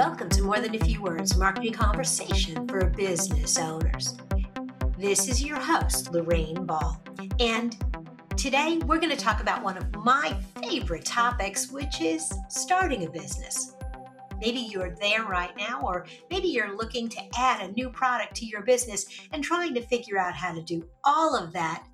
Welcome to More Than a Few Words Marketing Conversation for Business Owners. This is your host, Lorraine Ball. And today we're going to talk about one of my favorite topics, which is starting a business. Maybe you're there right now, or maybe you're looking to add a new product to your business and trying to figure out how to do all of that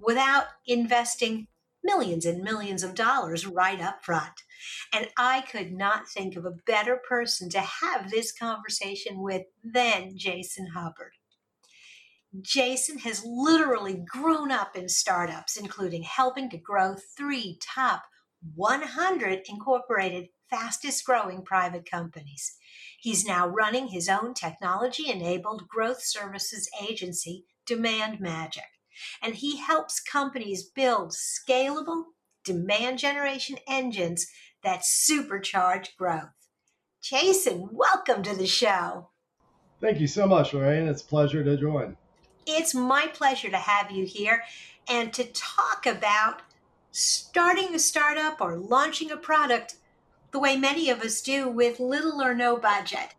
without investing millions and millions of dollars right up front. And I could not think of a better person to have this conversation with than Jason Hubbard. Jason has literally grown up in startups, including helping to grow three top 100 incorporated fastest growing private companies. He's now running his own technology enabled growth services agency, Demand Magic, and he helps companies build scalable demand generation engines that supercharged growth. Jason, welcome to the show. Thank you so much, Lorraine. It's a pleasure to join. It's my pleasure to have you here and to talk about starting a startup or launching a product the way many of us do with little or no budget.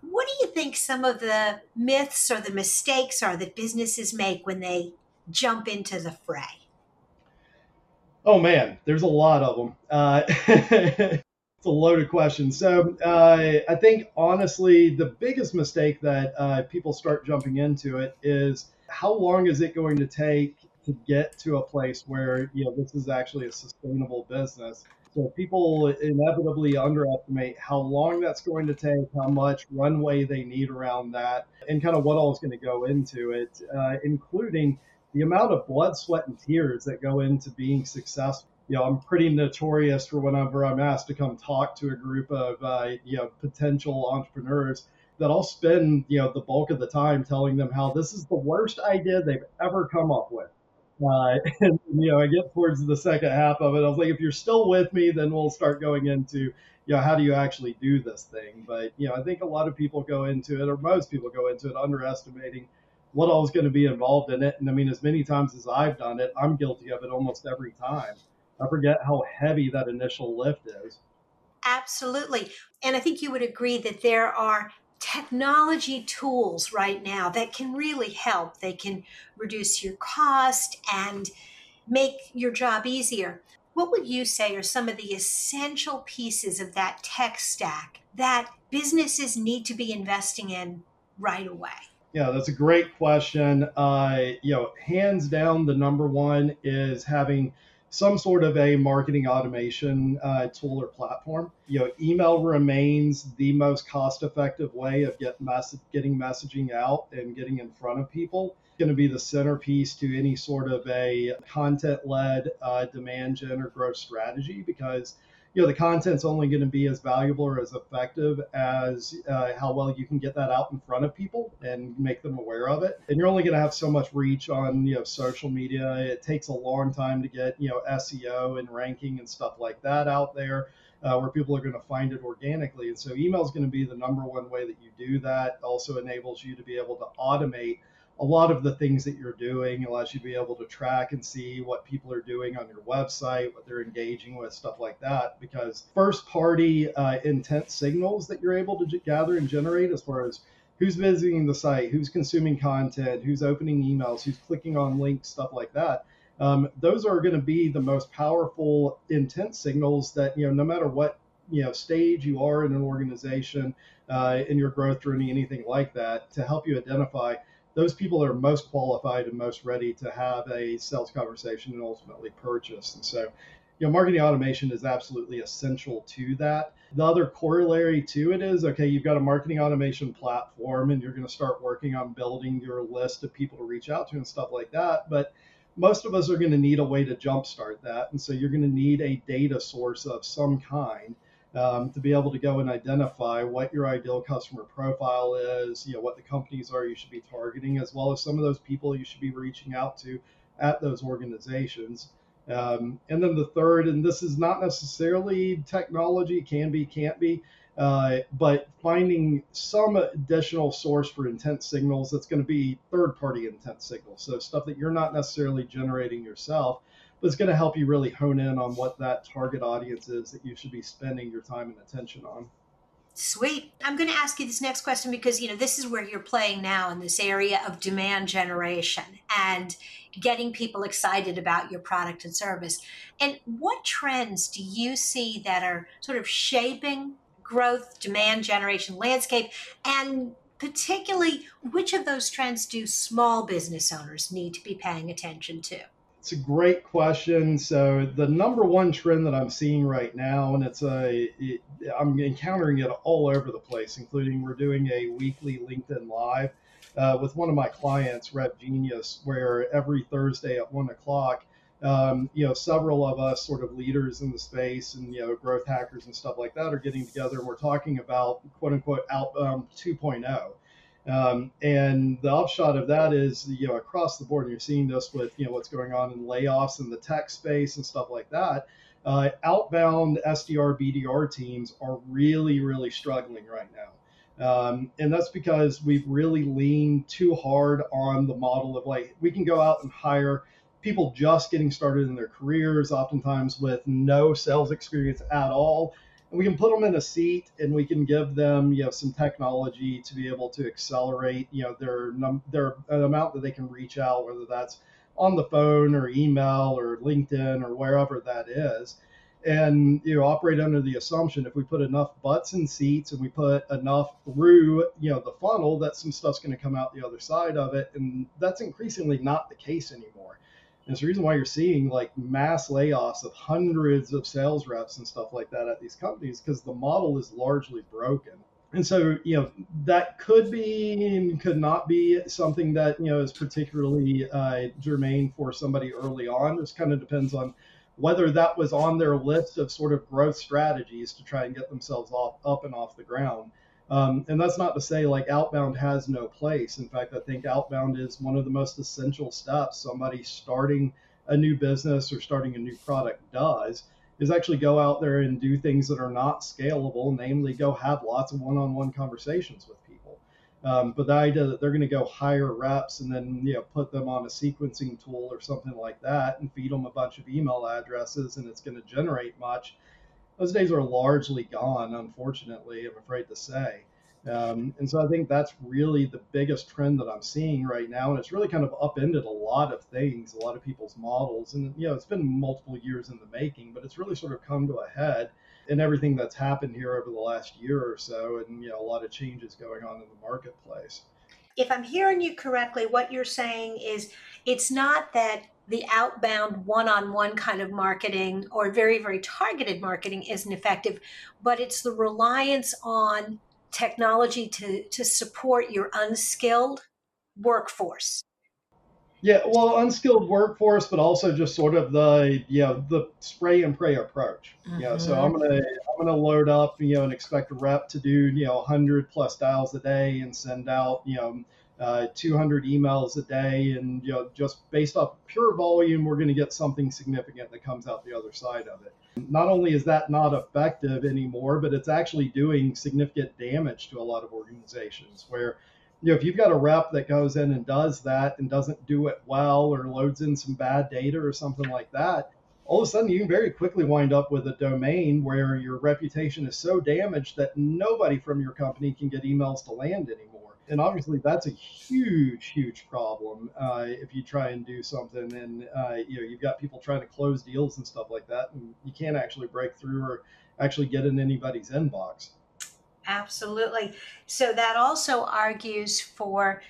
What do you think some of the myths or the mistakes are that businesses make when they jump into the fray? Oh man, there's a lot of them. Uh, it's a loaded question. So uh, I think honestly, the biggest mistake that uh, people start jumping into it is how long is it going to take to get to a place where you know this is actually a sustainable business? So people inevitably underestimate how long that's going to take, how much runway they need around that, and kind of what all is going to go into it, uh, including the amount of blood, sweat, and tears that go into being successful. You know, I'm pretty notorious for whenever I'm asked to come talk to a group of uh, you know potential entrepreneurs that I'll spend you know the bulk of the time telling them how this is the worst idea they've ever come up with. Uh, and you know, I get towards the second half of it. I was like, if you're still with me, then we'll start going into you know how do you actually do this thing. But you know, I think a lot of people go into it, or most people go into it, underestimating what all is going to be involved in it. And I mean, as many times as I've done it, I'm guilty of it almost every time. I forget how heavy that initial lift is. Absolutely. And I think you would agree that there are technology tools right now that can really help. They can reduce your cost and make your job easier. What would you say are some of the essential pieces of that tech stack that businesses need to be investing in right away? Yeah, that's a great question. Uh, you know, hands down, the number one is having some sort of a marketing automation uh, tool or platform. You know, email remains the most cost-effective way of get mess- getting messaging out and getting in front of people. It's going to be the centerpiece to any sort of a content-led uh, demand gen or growth strategy because you know the content's only going to be as valuable or as effective as uh, how well you can get that out in front of people and make them aware of it. And you're only going to have so much reach on you know social media. It takes a long time to get you know seo and ranking and stuff like that out there uh, where people are going to find it organically. And so email is going to be the number one way that you do that. Also enables you to be able to automate a lot of the things that you're doing allows you to be able to track and see what people are doing on your website, what they're engaging with, stuff like that. Because first party uh, intent signals that you're able to gather and generate as far as who's visiting the site, who's consuming content, who's opening emails, who's clicking on links, stuff like that. Um, those are going to be the most powerful intent signals that, you know, no matter what you know stage you are in an organization uh, in your growth journey anything like that to help you identify those people are most qualified and most ready to have a sales conversation and ultimately purchase. And so, you know, marketing automation is absolutely essential to that. The other corollary to it is okay, you've got a marketing automation platform and you're going to start working on building your list of people to reach out to and stuff like that. But most of us are going to need a way to jumpstart that. And so you're going to need a data source of some kind um, to be able to go and identify what your ideal customer profile is, you know, what the companies are you should be targeting, as well as some of those people you should be reaching out to at those organizations. Um, and then the third, and this is not necessarily technology, can be, can't be, uh, but finding some additional source for intent signals that's going to be third party intent signals. So stuff that you're not necessarily generating yourself but it's going to help you really hone in on what that target audience is that you should be spending your time and attention on. Sweet. I'm going to ask you this next question because, you know, this is where you're playing now in this area of demand generation and getting people excited about your product and service. And what trends do you see that are sort of shaping growth, demand generation landscape? And particularly, which of those trends do small business owners need to be paying attention to? It's a great question. So the number one trend that I'm seeing right now, and it's a, it, I'm encountering it all over the place, including we're doing a weekly LinkedIn Live uh, with one of my clients, RevGenius, where every Thursday at one o'clock, um, you know, several of us sort of leaders in the space and you know growth hackers and stuff like that are getting together and we're talking about quote unquote outbound 2.0 um, and the upshot of that is, you know, across the board, and you're seeing this with, you know, what's going on in layoffs in the tech space and stuff like that. Uh, outbound SDR, BDR teams are really, really struggling right now. Um, and that's because we've really leaned too hard on the model of like, we can go out and hire people just getting started in their careers, oftentimes with no sales experience at all we can put them in a seat and we can give them you know some technology to be able to accelerate you know their num- their uh, amount that they can reach out whether that's on the phone or email or linkedin or wherever that is. And you know operate under the assumption if we put enough butts in seats and we put enough through you know the funnel that some stuff's going to come out the other side of it. And that's increasingly not the case anymore and it's the reason why you're seeing like mass layoffs of hundreds of sales reps and stuff like that at these companies because the model is largely broken. And so, you know, that could be and could not be something that, you know, is particularly uh, germane for somebody early on. It kind of depends on whether that was on their list of sort of growth strategies to try and get themselves off, up and off the ground. Um, and that's not to say like outbound has no place. In fact, I think outbound is one of the most essential steps somebody starting a new business or starting a new product does is actually go out there and do things that are not scalable, namely go have lots of one-on-one conversations with people. Um, but the idea that they're going to go hire reps and then you know put them on a sequencing tool or something like that and feed them a bunch of email addresses and it's going to generate much those days are largely gone, unfortunately, I'm afraid to say. Um, and so I think that's really the biggest trend that I'm seeing right now. And it's really kind of upended a lot of things, a lot of people's models. And, you know, it's been multiple years in the making, but it's really sort of come to a head in everything that's happened here over the last year or so. And, you know, a lot of changes going on in the marketplace. If I'm hearing you correctly, what you're saying is it's not that the outbound one-on-one kind of marketing or very very targeted marketing isn't effective but it's the reliance on technology to to support your unskilled workforce yeah well unskilled workforce but also just sort of the you know the spray and pray approach mm-hmm. yeah so i'm gonna i'm gonna load up you know and expect a rep to do you know 100 plus dials a day and send out you know uh, 200 emails a day, and you know, just based off pure volume, we're going to get something significant that comes out the other side of it. Not only is that not effective anymore, but it's actually doing significant damage to a lot of organizations. Where, you know, if you've got a rep that goes in and does that and doesn't do it well, or loads in some bad data or something like that, all of a sudden you can very quickly wind up with a domain where your reputation is so damaged that nobody from your company can get emails to land anymore and obviously that's a huge, huge problem uh, if you try and do something and uh, you know you've got people trying to close deals and stuff like that, and you can't actually break through or actually get in anybody's inbox. Absolutely. So that also argues for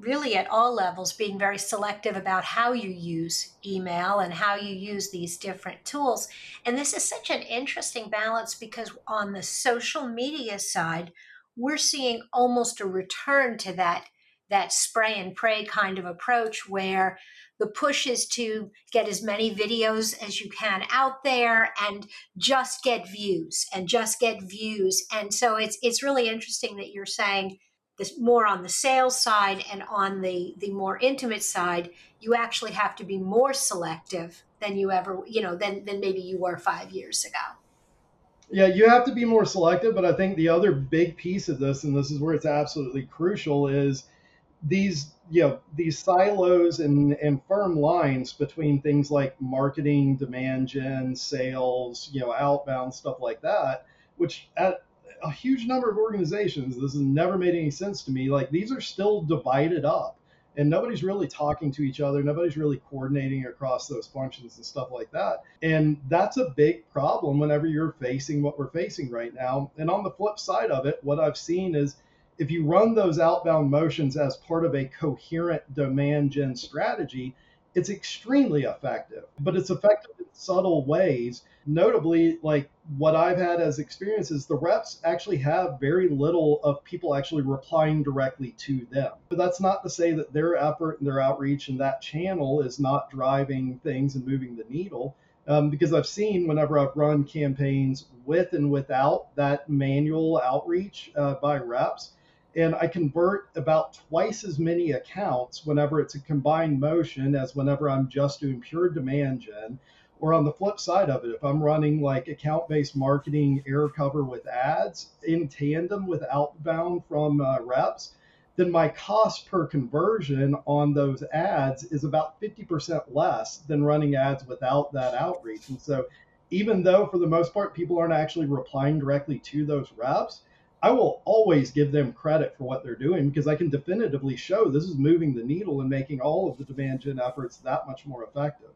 really at all levels being very selective about how you use email and how you use these different tools. And this is such an interesting balance because on the social media side, we're seeing almost a return to that that spray and pray kind of approach where the push is to get as many videos as you can out there and just get views and just get views. And so it's it's really interesting that you're saying this more on the sales side and on the the more intimate side you actually have to be more selective than you ever you know than than maybe you were 5 years ago. Yeah, you have to be more selective, but I think the other big piece of this, and this is where it's absolutely crucial, is these you know these silos and, and firm lines between things like marketing, demand gen, sales, you know, outbound stuff like that, which at a huge number of organizations, this has never made any sense to me. Like these are still divided up and nobody's really talking to each other. Nobody's really coordinating across those functions and stuff like that. And that's a big problem whenever you're facing what we're facing right now. And on the flip side of it, what I've seen is if you run those outbound motions as part of a coherent demand gen strategy, it's extremely effective, but it's effective in subtle ways. Notably, like what I've had as experiences, the reps actually have very little of people actually replying directly to them. But that's not to say that their effort and their outreach and that channel is not driving things and moving the needle. Um, because I've seen whenever I've run campaigns with and without that manual outreach uh, by reps, and I convert about twice as many accounts whenever it's a combined motion as whenever I'm just doing pure demand gen. Or on the flip side of it, if I'm running like account based marketing air cover with ads in tandem with outbound from uh, reps, then my cost per conversion on those ads is about 50% less than running ads without that outreach. And so, even though for the most part people aren't actually replying directly to those reps, I will always give them credit for what they're doing because I can definitively show this is moving the needle and making all of the demand gen efforts that much more effective.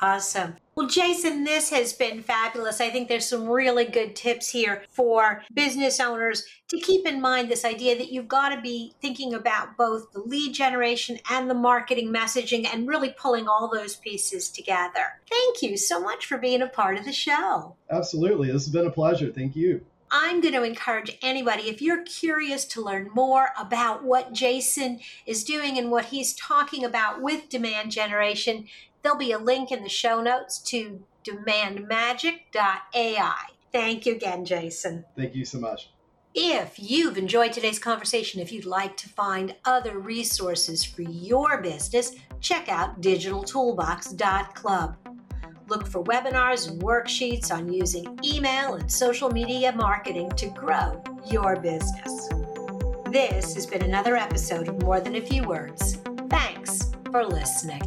Awesome. Well, Jason, this has been fabulous. I think there's some really good tips here for business owners to keep in mind this idea that you've got to be thinking about both the lead generation and the marketing messaging and really pulling all those pieces together. Thank you so much for being a part of the show. Absolutely. This has been a pleasure. Thank you. I'm going to encourage anybody, if you're curious to learn more about what Jason is doing and what he's talking about with demand generation, there'll be a link in the show notes to demandmagic.ai. Thank you again, Jason. Thank you so much. If you've enjoyed today's conversation, if you'd like to find other resources for your business, check out digitaltoolbox.club. Look for webinars and worksheets on using email and social media marketing to grow your business. This has been another episode of More Than a Few Words. Thanks for listening.